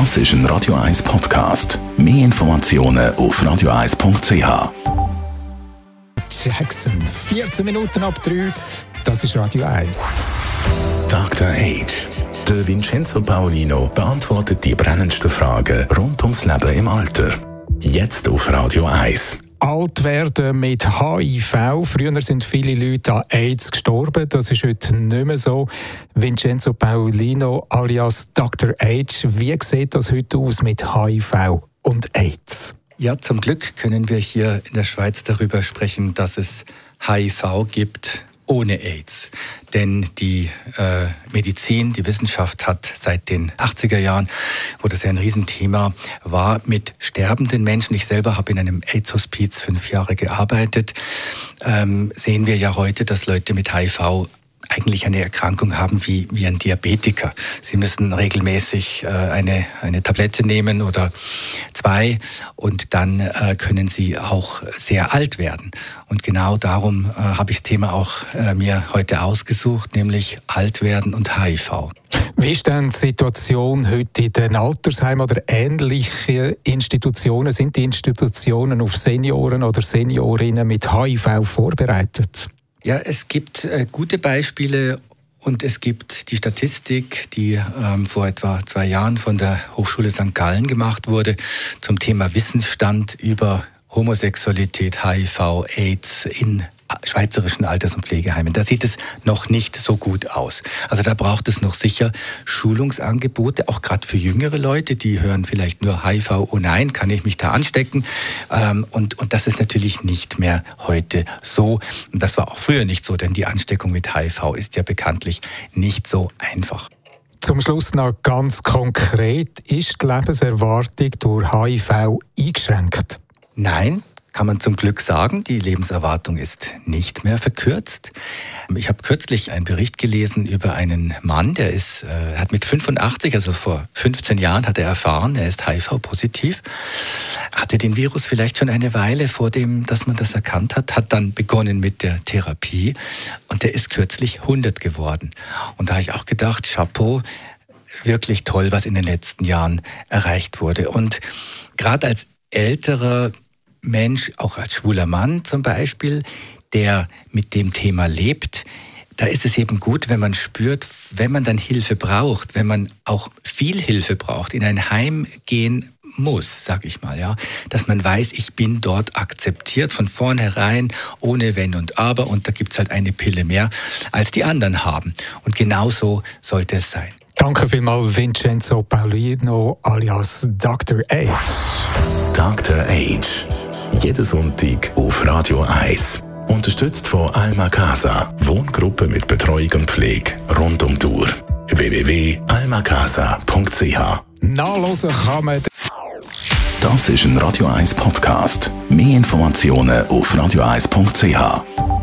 Das ist ein Radio 1 Podcast. Mehr Informationen auf radio1.ch. Jackson, 14 Minuten ab 3. Das ist Radio 1. Dr. Age. Der Vincenzo Paolino beantwortet die brennendsten Fragen rund ums Leben im Alter. Jetzt auf Radio 1 alt werden mit HIV. Früher sind viele Leute an AIDS gestorben. Das ist heute nicht mehr so. Vincenzo Paulino alias Dr. H. Wie sieht das heute aus mit HIV und AIDS? Ja, zum Glück können wir hier in der Schweiz darüber sprechen, dass es HIV gibt ohne AIDS. Denn die äh, Medizin, die Wissenschaft hat seit den 80er Jahren, wo das ja ein Riesenthema war, mit sterbenden Menschen, ich selber habe in einem AIDS-Hospiz fünf Jahre gearbeitet, ähm, sehen wir ja heute, dass Leute mit HIV eigentlich eine Erkrankung haben wie, wie ein Diabetiker. Sie müssen regelmäßig äh, eine, eine Tablette nehmen oder zwei und dann äh, können sie auch sehr alt werden. Und genau darum äh, habe ich das Thema auch äh, mir heute ausgesucht, nämlich alt werden und HIV. Wie ist denn die Situation heute in den Altersheimen oder ähnliche Institutionen? Sind die Institutionen auf Senioren oder Seniorinnen mit HIV vorbereitet? Ja, es gibt äh, gute Beispiele und es gibt die Statistik, die ähm, vor etwa zwei Jahren von der Hochschule St. Gallen gemacht wurde zum Thema Wissensstand über Homosexualität, HIV, AIDS in schweizerischen Alters- und Pflegeheimen. Da sieht es noch nicht so gut aus. Also da braucht es noch sicher Schulungsangebote, auch gerade für jüngere Leute, die hören vielleicht nur HIV, oh nein, kann ich mich da anstecken? Ähm, und, und das ist natürlich nicht mehr heute so. Und das war auch früher nicht so, denn die Ansteckung mit HIV ist ja bekanntlich nicht so einfach. Zum Schluss noch ganz konkret, ist die Lebenserwartung durch HIV eingeschränkt? Nein, kann man zum Glück sagen, die Lebenserwartung ist nicht mehr verkürzt. Ich habe kürzlich einen Bericht gelesen über einen Mann, der ist, äh, hat mit 85, also vor 15 Jahren, hat er erfahren, er ist HIV-positiv, hatte den Virus vielleicht schon eine Weile vor dem, dass man das erkannt hat, hat dann begonnen mit der Therapie und der ist kürzlich 100 geworden. Und da habe ich auch gedacht, Chapeau, wirklich toll, was in den letzten Jahren erreicht wurde. Und gerade als älterer Mensch, auch als schwuler Mann zum Beispiel, der mit dem Thema lebt, da ist es eben gut, wenn man spürt, wenn man dann Hilfe braucht, wenn man auch viel Hilfe braucht, in ein Heim gehen muss, sag ich mal, ja, dass man weiß, ich bin dort akzeptiert von vornherein, ohne Wenn und Aber und da gibt's halt eine Pille mehr, als die anderen haben. Und genau so sollte es sein. Danke vielmals, Vincenzo Paulino alias Dr. H. Dr. H jeden Sonntag auf Radio 1. Unterstützt von Alma Casa, Wohngruppe mit Betreuung und Pflege rund um die Uhr. www.almacasa.ch Nachlesen kann man. Das ist ein Radio 1 Podcast. Mehr Informationen auf radio1.ch.